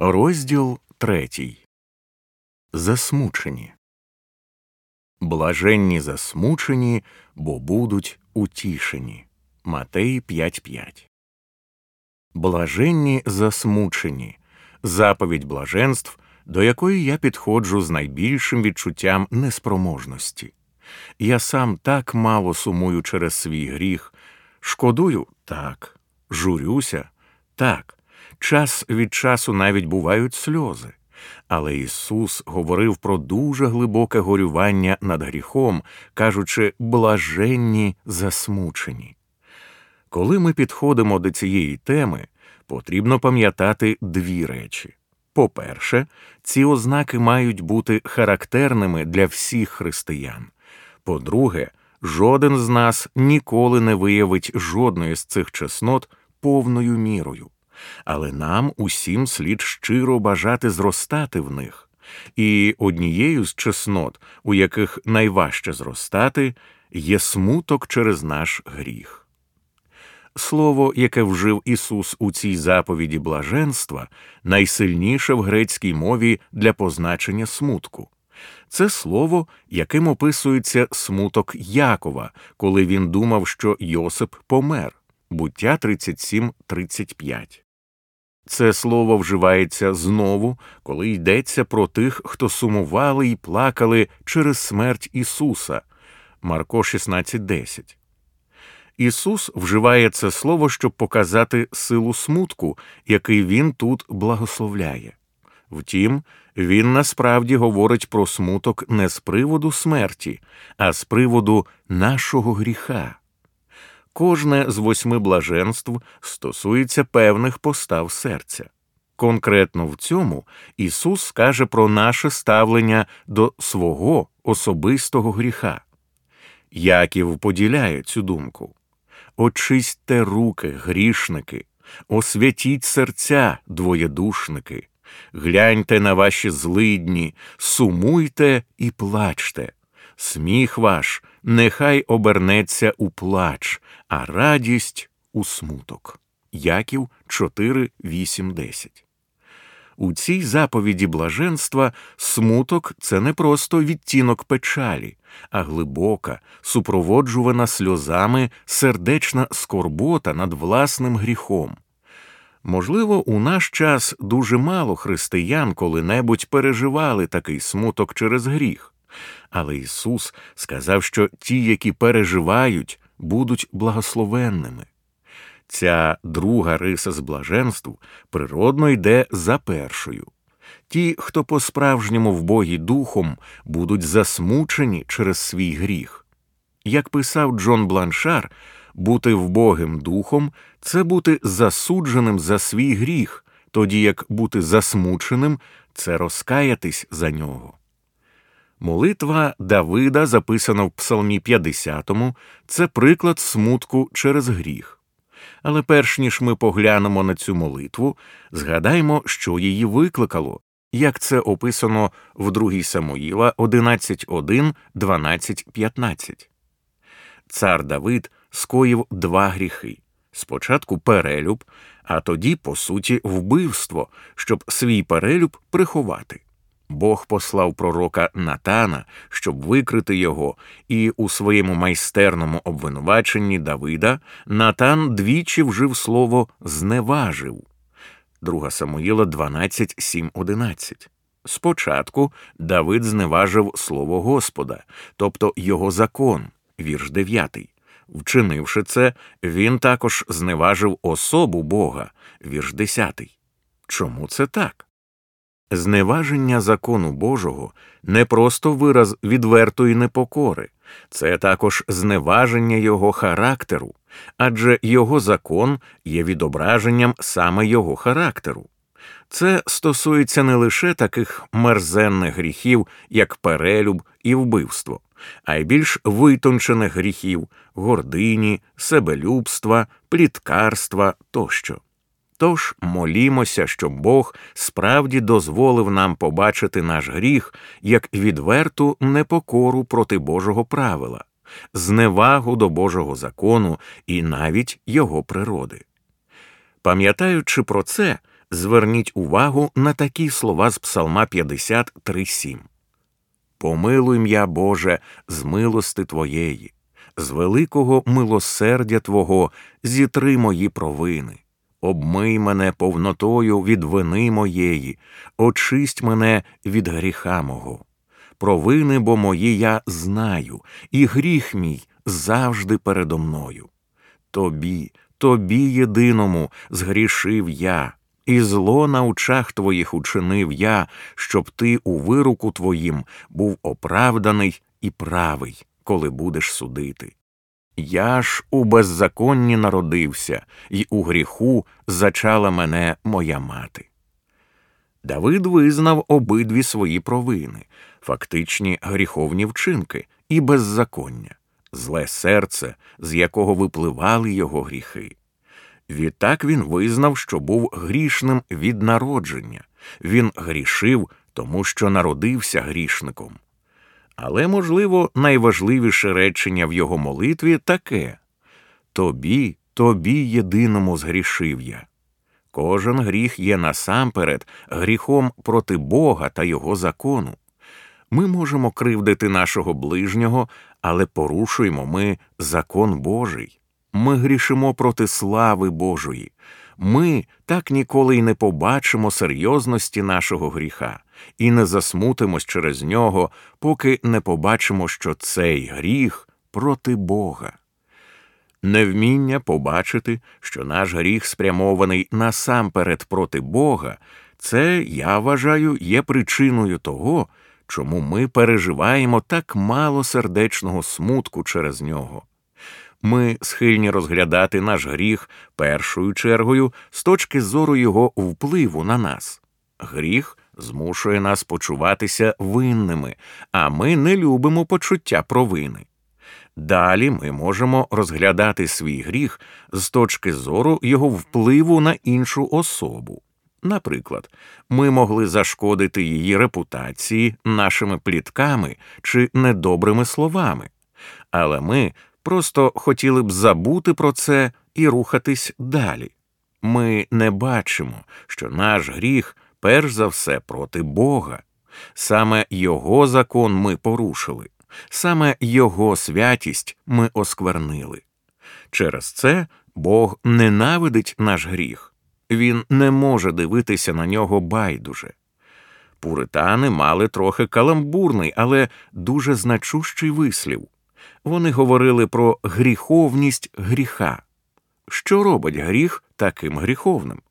Розділ третій. Засмучені. Блаженні засмучені, бо будуть утішені. Матей 5.5. Блаженні засмучені. Заповідь блаженств, до якої я підходжу з найбільшим відчуттям неспроможності. Я сам так мало сумую через свій гріх. Шкодую так, журюся так. Час від часу навіть бувають сльози. Але Ісус говорив про дуже глибоке горювання над гріхом, кажучи, блаженні засмучені. Коли ми підходимо до цієї теми, потрібно пам'ятати дві речі. По-перше, ці ознаки мають бути характерними для всіх християн. По-друге, жоден з нас ніколи не виявить жодної з цих чеснот повною мірою але нам усім слід щиро бажати зростати в них, і однією з чеснот, у яких найважче зростати, є смуток через наш гріх. Слово, яке вжив Ісус у цій заповіді блаженства, найсильніше в грецькій мові для позначення смутку. Це слово, яким описується смуток Якова, коли він думав, що Йосип помер. Буття 37.35. Це слово вживається знову, коли йдеться про тих, хто сумували і плакали через смерть Ісуса. Марко 16.10. Ісус вживає це слово, щоб показати силу смутку, який Він тут благословляє. Втім, він насправді говорить про смуток не з приводу смерті, а з приводу нашого гріха. Кожне з восьми блаженств стосується певних постав серця. Конкретно в цьому Ісус скаже про наше ставлення до свого особистого гріха. Яків поділяє цю думку очистьте руки, грішники, освятіть серця, двоєдушники, гляньте на ваші злидні, сумуйте і плачте сміх ваш нехай обернеться у плач, а радість у смуток. Яків 4, 8, 10. У цій заповіді блаженства смуток це не просто відтінок печалі, а глибока, супроводжувана сльозами сердечна скорбота над власним гріхом. Можливо, у наш час дуже мало християн коли-небудь переживали такий смуток через гріх. Але Ісус сказав, що ті, які переживають, будуть благословенними. Ця друга риса з блаженств природно йде за першою. Ті, хто по справжньому в Богі духом, будуть засмучені через свій гріх. Як писав Джон Бланшар, бути вбогим духом це бути засудженим за свій гріх, тоді як бути засмученим це розкаятись за нього. Молитва Давида, записана в Псалмі 50, це приклад смутку через гріх. Але перш ніж ми поглянемо на цю молитву, згадаймо, що її викликало, як це описано в 2 Самуїла 11.1, 12.15. Цар Давид скоїв два гріхи спочатку перелюб, а тоді, по суті, вбивство, щоб свій перелюб приховати. Бог послав пророка Натана, щоб викрити його, і у своєму майстерному обвинуваченні Давида Натан двічі вжив слово зневажив. 2 Самуїла 12, 7, 11. Спочатку Давид зневажив слово Господа, тобто його закон, вірш 9. Вчинивши це, він також зневажив особу Бога, вірш 10. Чому це так? Зневаження закону Божого не просто вираз відвертої непокори, це також зневаження його характеру, адже його закон є відображенням саме його характеру. Це стосується не лише таких мерзенних гріхів, як перелюб і вбивство, а й більш витончених гріхів гордині, себелюбства, пліткарства тощо. Тож молімося, щоб Бог справді дозволив нам побачити наш гріх як відверту непокору проти Божого правила, зневагу до Божого закону і навіть його природи. Пам'ятаючи про це, зверніть увагу на такі слова з Псалма 53.7. Помилуй м'я, Боже, з милости Твоєї, з великого милосердя Твого зітри мої провини. Обмий мене повнотою від вини моєї, очисть мене від гріха мого. Провини бо мої я знаю, і гріх мій завжди передо мною. Тобі, тобі єдиному згрішив я, і зло на очах твоїх учинив я, щоб ти у вируку твоїм був оправданий і правий, коли будеш судити. Я ж у беззаконні народився, і у гріху зачала мене моя мати. Давид визнав обидві свої провини, фактичні гріховні вчинки і беззаконня, зле серце, з якого випливали його гріхи. Відтак він визнав, що був грішним від народження, він грішив, тому що народився грішником. Але, можливо, найважливіше речення в його молитві таке Тобі, тобі єдиному згрішив я. Кожен гріх є насамперед гріхом проти Бога та Його закону. Ми можемо кривдити нашого ближнього, але порушуємо ми закон Божий. Ми грішимо проти слави Божої. Ми так ніколи й не побачимо серйозності нашого гріха і не засмутимось через нього, поки не побачимо, що цей гріх проти Бога. Невміння побачити, що наш гріх спрямований насамперед проти Бога, це, я вважаю, є причиною того, чому ми переживаємо так мало сердечного смутку через нього. Ми схильні розглядати наш гріх першою чергою з точки зору його впливу на нас. Гріх змушує нас почуватися винними, а ми не любимо почуття провини. Далі ми можемо розглядати свій гріх з точки зору його впливу на іншу особу. Наприклад, ми могли зашкодити її репутації нашими плітками чи недобрими словами, але ми просто хотіли б забути про це і рухатись далі. Ми не бачимо, що наш гріх перш за все проти Бога. Саме Його закон ми порушили, саме Його святість ми осквернили. Через це Бог ненавидить наш гріх, Він не може дивитися на нього байдуже. Пуритани мали трохи каламбурний, але дуже значущий вислів. Вони говорили про гріховність гріха. Що робить гріх таким гріховним?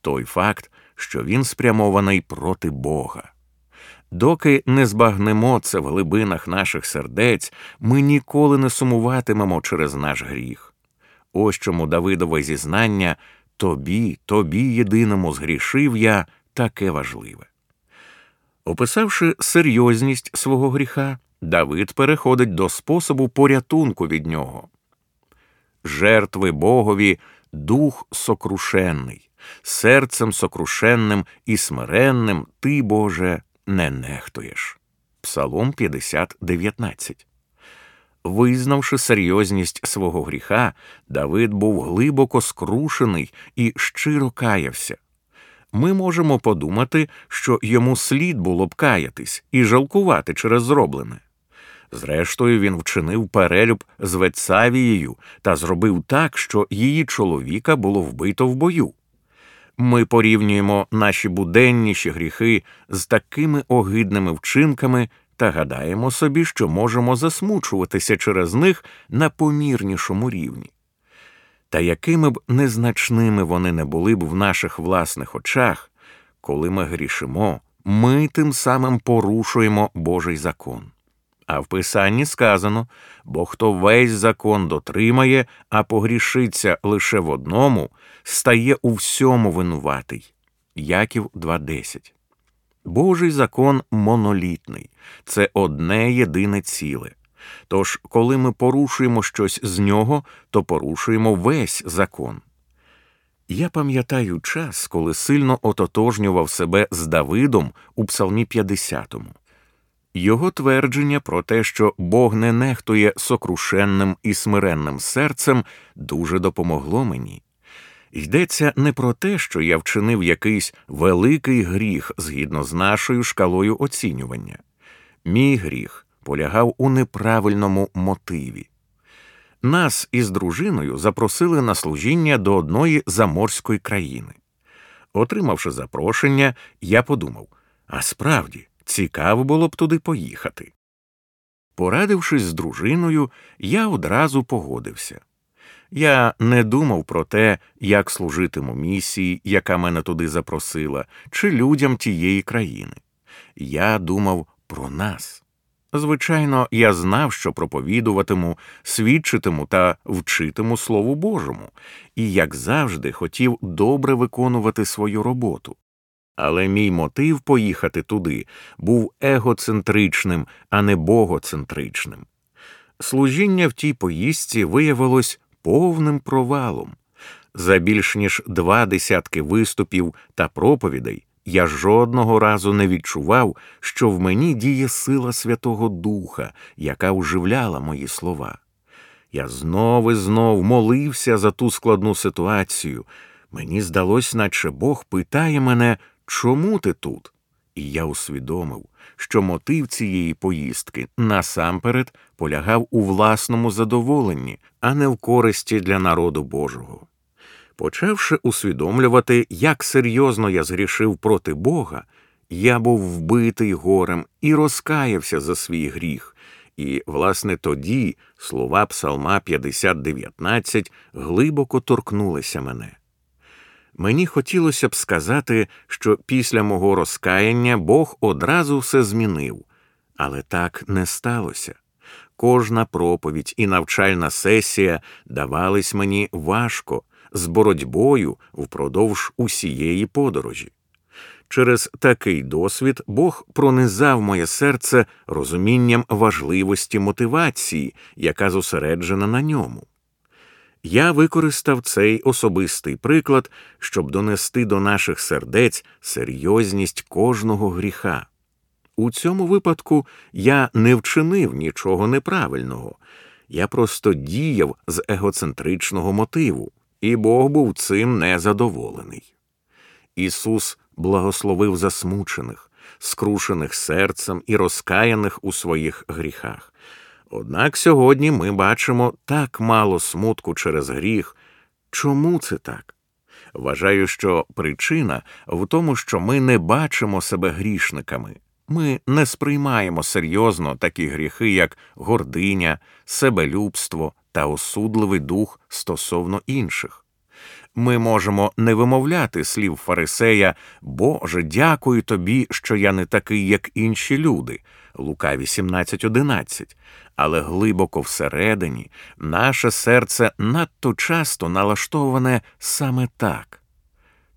Той факт, що він спрямований проти Бога. Доки не збагнемо це в глибинах наших сердець, ми ніколи не сумуватимемо через наш гріх. Ось чому Давидове зізнання тобі, тобі єдиному згрішив я таке важливе. Описавши серйозність свого гріха, Давид переходить до способу порятунку від нього. Жертви Богові дух сокрушенний, серцем сокрушенним і смиренним ти, Боже, не нехтуєш. Псалом 50, 19. Визнавши серйозність свого гріха, Давид був глибоко скрушений і щиро каявся. Ми можемо подумати, що йому слід було б каятись і жалкувати через зроблене. Зрештою, він вчинив перелюб з Вецавією та зробив так, що її чоловіка було вбито в бою. Ми порівнюємо наші буденніші гріхи з такими огидними вчинками та гадаємо собі, що можемо засмучуватися через них на помірнішому рівні. Та якими б незначними вони не були б в наших власних очах, коли ми грішимо, ми тим самим порушуємо Божий закон. А в Писанні сказано бо хто весь закон дотримає, а погрішиться лише в одному, стає у всьому винуватий. Яків 2.10. Божий закон монолітний, це одне єдине ціле. Тож, коли ми порушуємо щось з нього, то порушуємо весь закон. Я пам'ятаю час, коли сильно ототожнював себе з Давидом у Псалмі 50. Його твердження про те, що Бог не нехтує сокрушенним і смиренним серцем, дуже допомогло мені. Йдеться не про те, що я вчинив якийсь великий гріх згідно з нашою шкалою оцінювання. Мій гріх полягав у неправильному мотиві. Нас із дружиною запросили на служіння до одної заморської країни. Отримавши запрошення, я подумав а справді, цікаво було б туди поїхати. Порадившись з дружиною, я одразу погодився. Я не думав про те, як служитиму місії, яка мене туди запросила, чи людям тієї країни. Я думав про нас. Звичайно, я знав, що проповідуватиму, свідчитиму та вчитиму Слову Божому, і, як завжди, хотів добре виконувати свою роботу. Але мій мотив поїхати туди був егоцентричним, а не богоцентричним. Служіння в тій поїздці виявилось повним провалом. За більш ніж два десятки виступів та проповідей я жодного разу не відчував, що в мені діє сила Святого Духа, яка оживляла мої слова. Я знов і знов молився за ту складну ситуацію. Мені здалось, наче Бог питає мене, чому ти тут? І я усвідомив, що мотив цієї поїздки насамперед полягав у власному задоволенні, а не в користі для народу Божого. Почавши усвідомлювати, як серйозно я згрішив проти Бога, я був вбитий горем і розкаявся за свій гріх, і, власне, тоді слова Псалма 50.19 глибоко торкнулися мене. Мені хотілося б сказати, що після мого розкаяння Бог одразу все змінив, але так не сталося. Кожна проповідь і навчальна сесія давались мені важко, з боротьбою впродовж усієї подорожі. Через такий досвід Бог пронизав моє серце розумінням важливості мотивації, яка зосереджена на ньому. Я використав цей особистий приклад, щоб донести до наших сердець серйозність кожного гріха. У цьому випадку я не вчинив нічого неправильного, я просто діяв з егоцентричного мотиву, і Бог був цим незадоволений. Ісус благословив засмучених, скрушених серцем і розкаяних у своїх гріхах. Однак сьогодні ми бачимо так мало смутку через гріх. Чому це так? Вважаю, що причина в тому, що ми не бачимо себе грішниками, ми не сприймаємо серйозно такі гріхи, як гординя, себелюбство та осудливий дух стосовно інших. Ми можемо не вимовляти слів Фарисея Боже, дякую тобі, що я не такий, як інші люди. Лука 18.11, але глибоко всередині наше серце надто часто налаштоване саме так.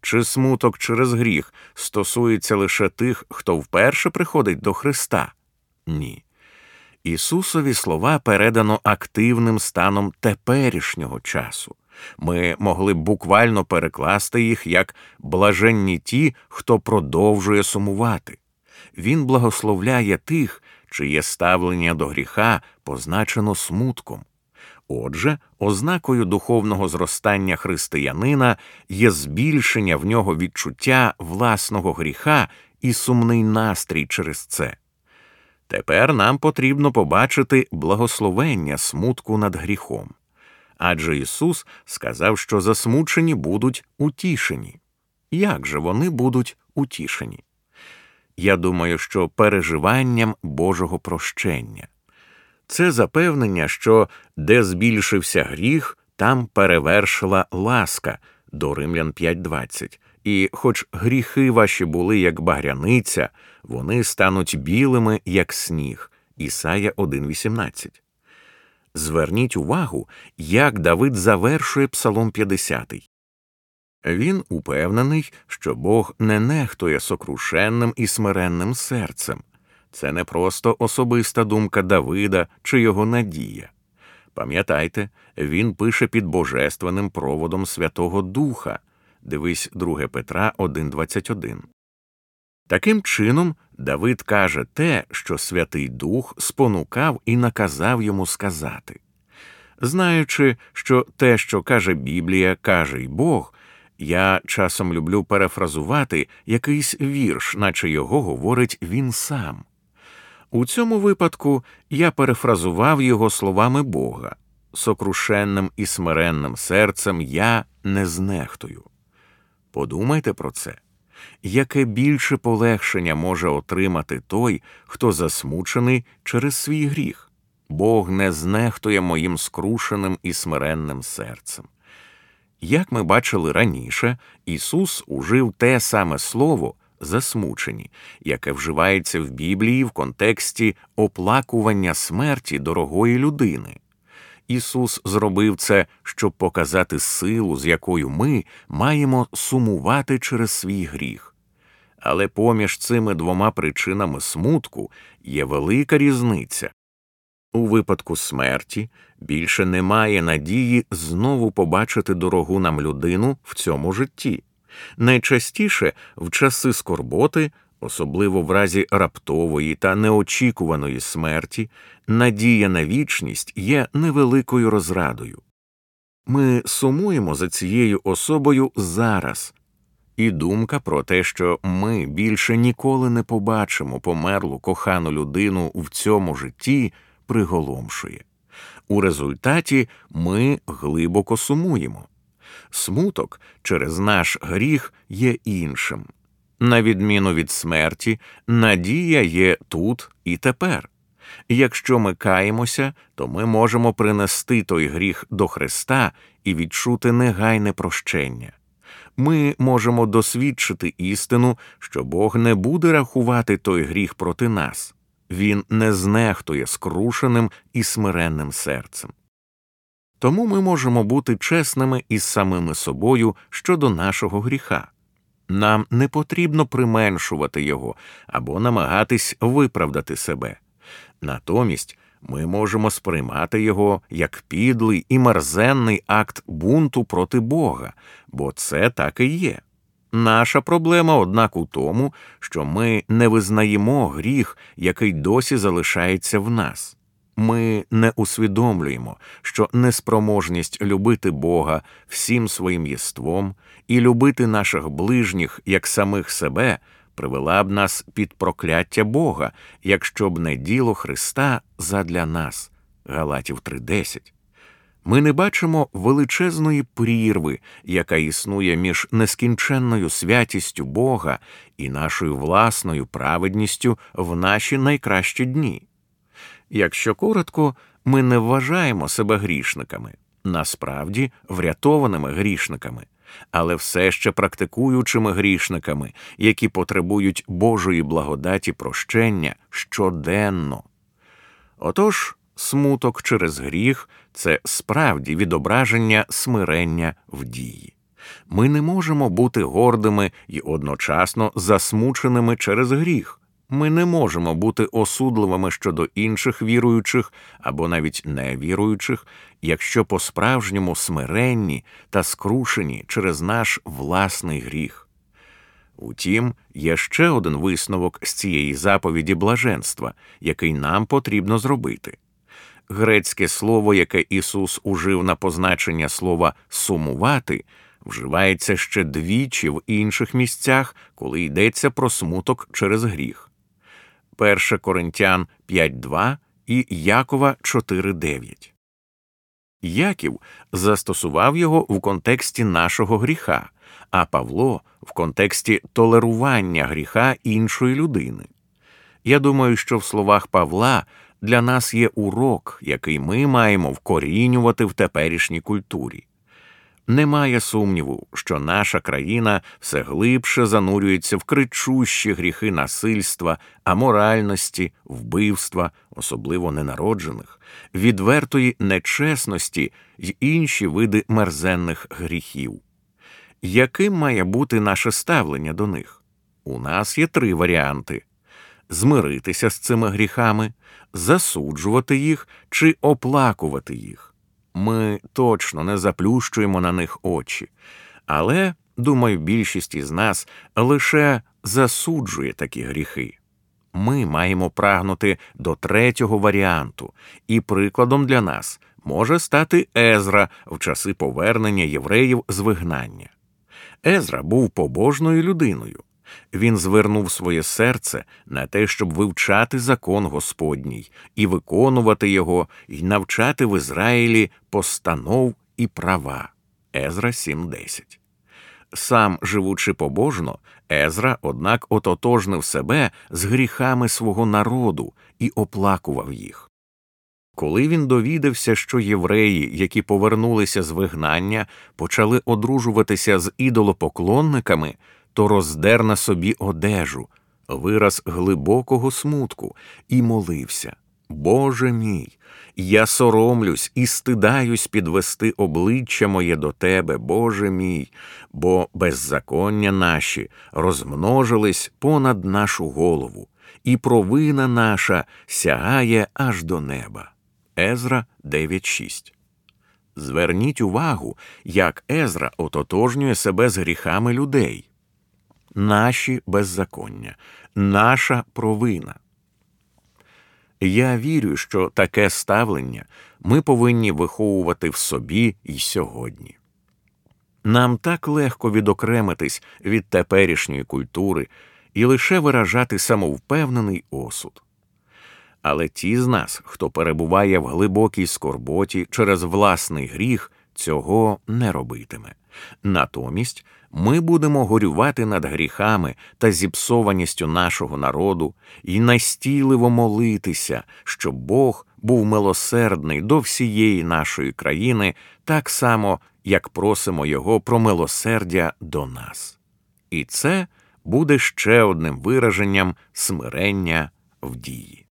Чи смуток через гріх стосується лише тих, хто вперше приходить до Христа? Ні. Ісусові слова передано активним станом теперішнього часу. Ми могли б буквально перекласти їх як блаженні ті, хто продовжує сумувати. Він благословляє тих, чиє ставлення до гріха позначено смутком. Отже, ознакою духовного зростання християнина є збільшення в нього відчуття власного гріха і сумний настрій через це. Тепер нам потрібно побачити благословення смутку над гріхом. Адже Ісус сказав, що засмучені будуть утішені. Як же вони будуть утішені? Я думаю, що переживанням Божого прощення. Це запевнення, що де збільшився гріх, там перевершила ласка до Римлян 5.20. І, хоч гріхи ваші були як багряниця, вони стануть білими, як сніг. Ісая 1.18. Зверніть увагу, як Давид завершує Псалом 50. Він упевнений, що Бог не нехтує сокрушенним і смиренним серцем. Це не просто особиста думка Давида чи його надія. Пам'ятайте, він пише під божественним проводом Святого Духа. Дивись 2 Петра 1.21. Таким чином, Давид каже те, що Святий Дух спонукав і наказав йому сказати. Знаючи, що те, що каже Біблія, каже й Бог, Я часом люблю перефразувати якийсь вірш, наче його говорить він сам. У цьому випадку я перефразував його словами Бога сокрушенним і смиренним серцем я не знехтую. Подумайте про це, яке більше полегшення може отримати той, хто засмучений через свій гріх. Бог не знехтує моїм скрушеним і смиренним серцем. Як ми бачили раніше, Ісус ужив те саме слово засмучені, яке вживається в Біблії в контексті оплакування смерті дорогої людини. Ісус зробив це, щоб показати силу, з якою ми маємо сумувати через свій гріх. Але поміж цими двома причинами смутку є велика різниця. У випадку смерті більше немає надії знову побачити дорогу нам людину в цьому житті. Найчастіше в часи скорботи, особливо в разі раптової та неочікуваної смерті, надія на вічність є невеликою розрадою. Ми сумуємо за цією особою зараз, і думка про те, що ми більше ніколи не побачимо померлу кохану людину в цьому житті, приголомшує. У результаті ми глибоко сумуємо. Смуток через наш гріх є іншим. На відміну від смерті, надія є тут і тепер. Якщо ми каємося, то ми можемо принести той гріх до Христа і відчути негайне прощення. Ми можемо досвідчити істину, що Бог не буде рахувати той гріх проти нас, Він не знехтує скрушеним і смиренним серцем. Тому ми можемо бути чесними із самими собою щодо нашого гріха. Нам не потрібно применшувати його або намагатись виправдати себе. Натомість ми можемо сприймати його як підлий і мерзенний акт бунту проти Бога, бо це так і є. Наша проблема, однак, у тому, що ми не визнаємо гріх, який досі залишається в нас. Ми не усвідомлюємо, що неспроможність любити Бога всім своїм єством і любити наших ближніх як самих себе привела б нас під прокляття Бога, якщо б не діло Христа задля нас. Галатів 3.10. Ми не бачимо величезної прірви, яка існує між нескінченною святістю Бога і нашою власною праведністю в наші найкращі дні. Якщо коротко, ми не вважаємо себе грішниками, насправді врятованими грішниками, але все ще практикуючими грішниками, які потребують Божої благодаті прощення щоденно. Отож, смуток через гріх це справді відображення смирення в дії. Ми не можемо бути гордими і одночасно засмученими через гріх. Ми не можемо бути осудливими щодо інших віруючих або навіть невіруючих, якщо по справжньому смиренні та скрушені через наш власний гріх. Утім, є ще один висновок з цієї заповіді блаженства, який нам потрібно зробити. Грецьке слово, яке Ісус ужив на позначення слова сумувати, вживається ще двічі в інших місцях, коли йдеться про смуток через гріх. 1 Коринтян 5.2 і Якова 4.9. Яків застосував його в контексті нашого гріха, а Павло в контексті толерування гріха іншої людини. Я думаю, що в словах Павла для нас є урок, який ми маємо вкорінювати в теперішній культурі. Немає сумніву, що наша країна все глибше занурюється в кричущі гріхи насильства, аморальності, вбивства, особливо ненароджених, відвертої нечесності й інші види мерзенних гріхів. Яким має бути наше ставлення до них? У нас є три варіанти змиритися з цими гріхами, засуджувати їх чи оплакувати їх ми точно не заплющуємо на них очі, але, думаю, більшість із нас лише засуджує такі гріхи. Ми маємо прагнути до третього варіанту, і прикладом для нас може стати Езра в часи повернення євреїв з вигнання. Езра був побожною людиною. Він звернув своє серце на те, щоб вивчати закон Господній і виконувати його, і навчати в Ізраїлі постанов і права. Езра 7.10 Сам, живучи побожно, Езра, однак, ототожнив себе з гріхами свого народу і оплакував їх. Коли він довідався, що євреї, які повернулися з вигнання, почали одружуватися з ідолопоклонниками, то роздер на собі одежу, вираз глибокого смутку, і молився Боже мій, я соромлюсь і стидаюсь підвести обличчя моє до Тебе, Боже мій, бо беззаконня наші розмножились понад нашу голову, і провина наша сягає аж до неба. Езра 9.6 Зверніть увагу, як Езра ототожнює себе з гріхами людей. Наші беззаконня, наша провина. Я вірю, що таке ставлення ми повинні виховувати в собі й сьогодні. Нам так легко відокремитись від теперішньої культури і лише виражати самовпевнений осуд. Але ті з нас, хто перебуває в глибокій скорботі через власний гріх, цього не робитиме. Натомість ми будемо горювати над гріхами та зіпсованістю нашого народу і настійливо молитися, щоб Бог був милосердний до всієї нашої країни, так само, як просимо Його про милосердя до нас. І це буде ще одним вираженням смирення в дії.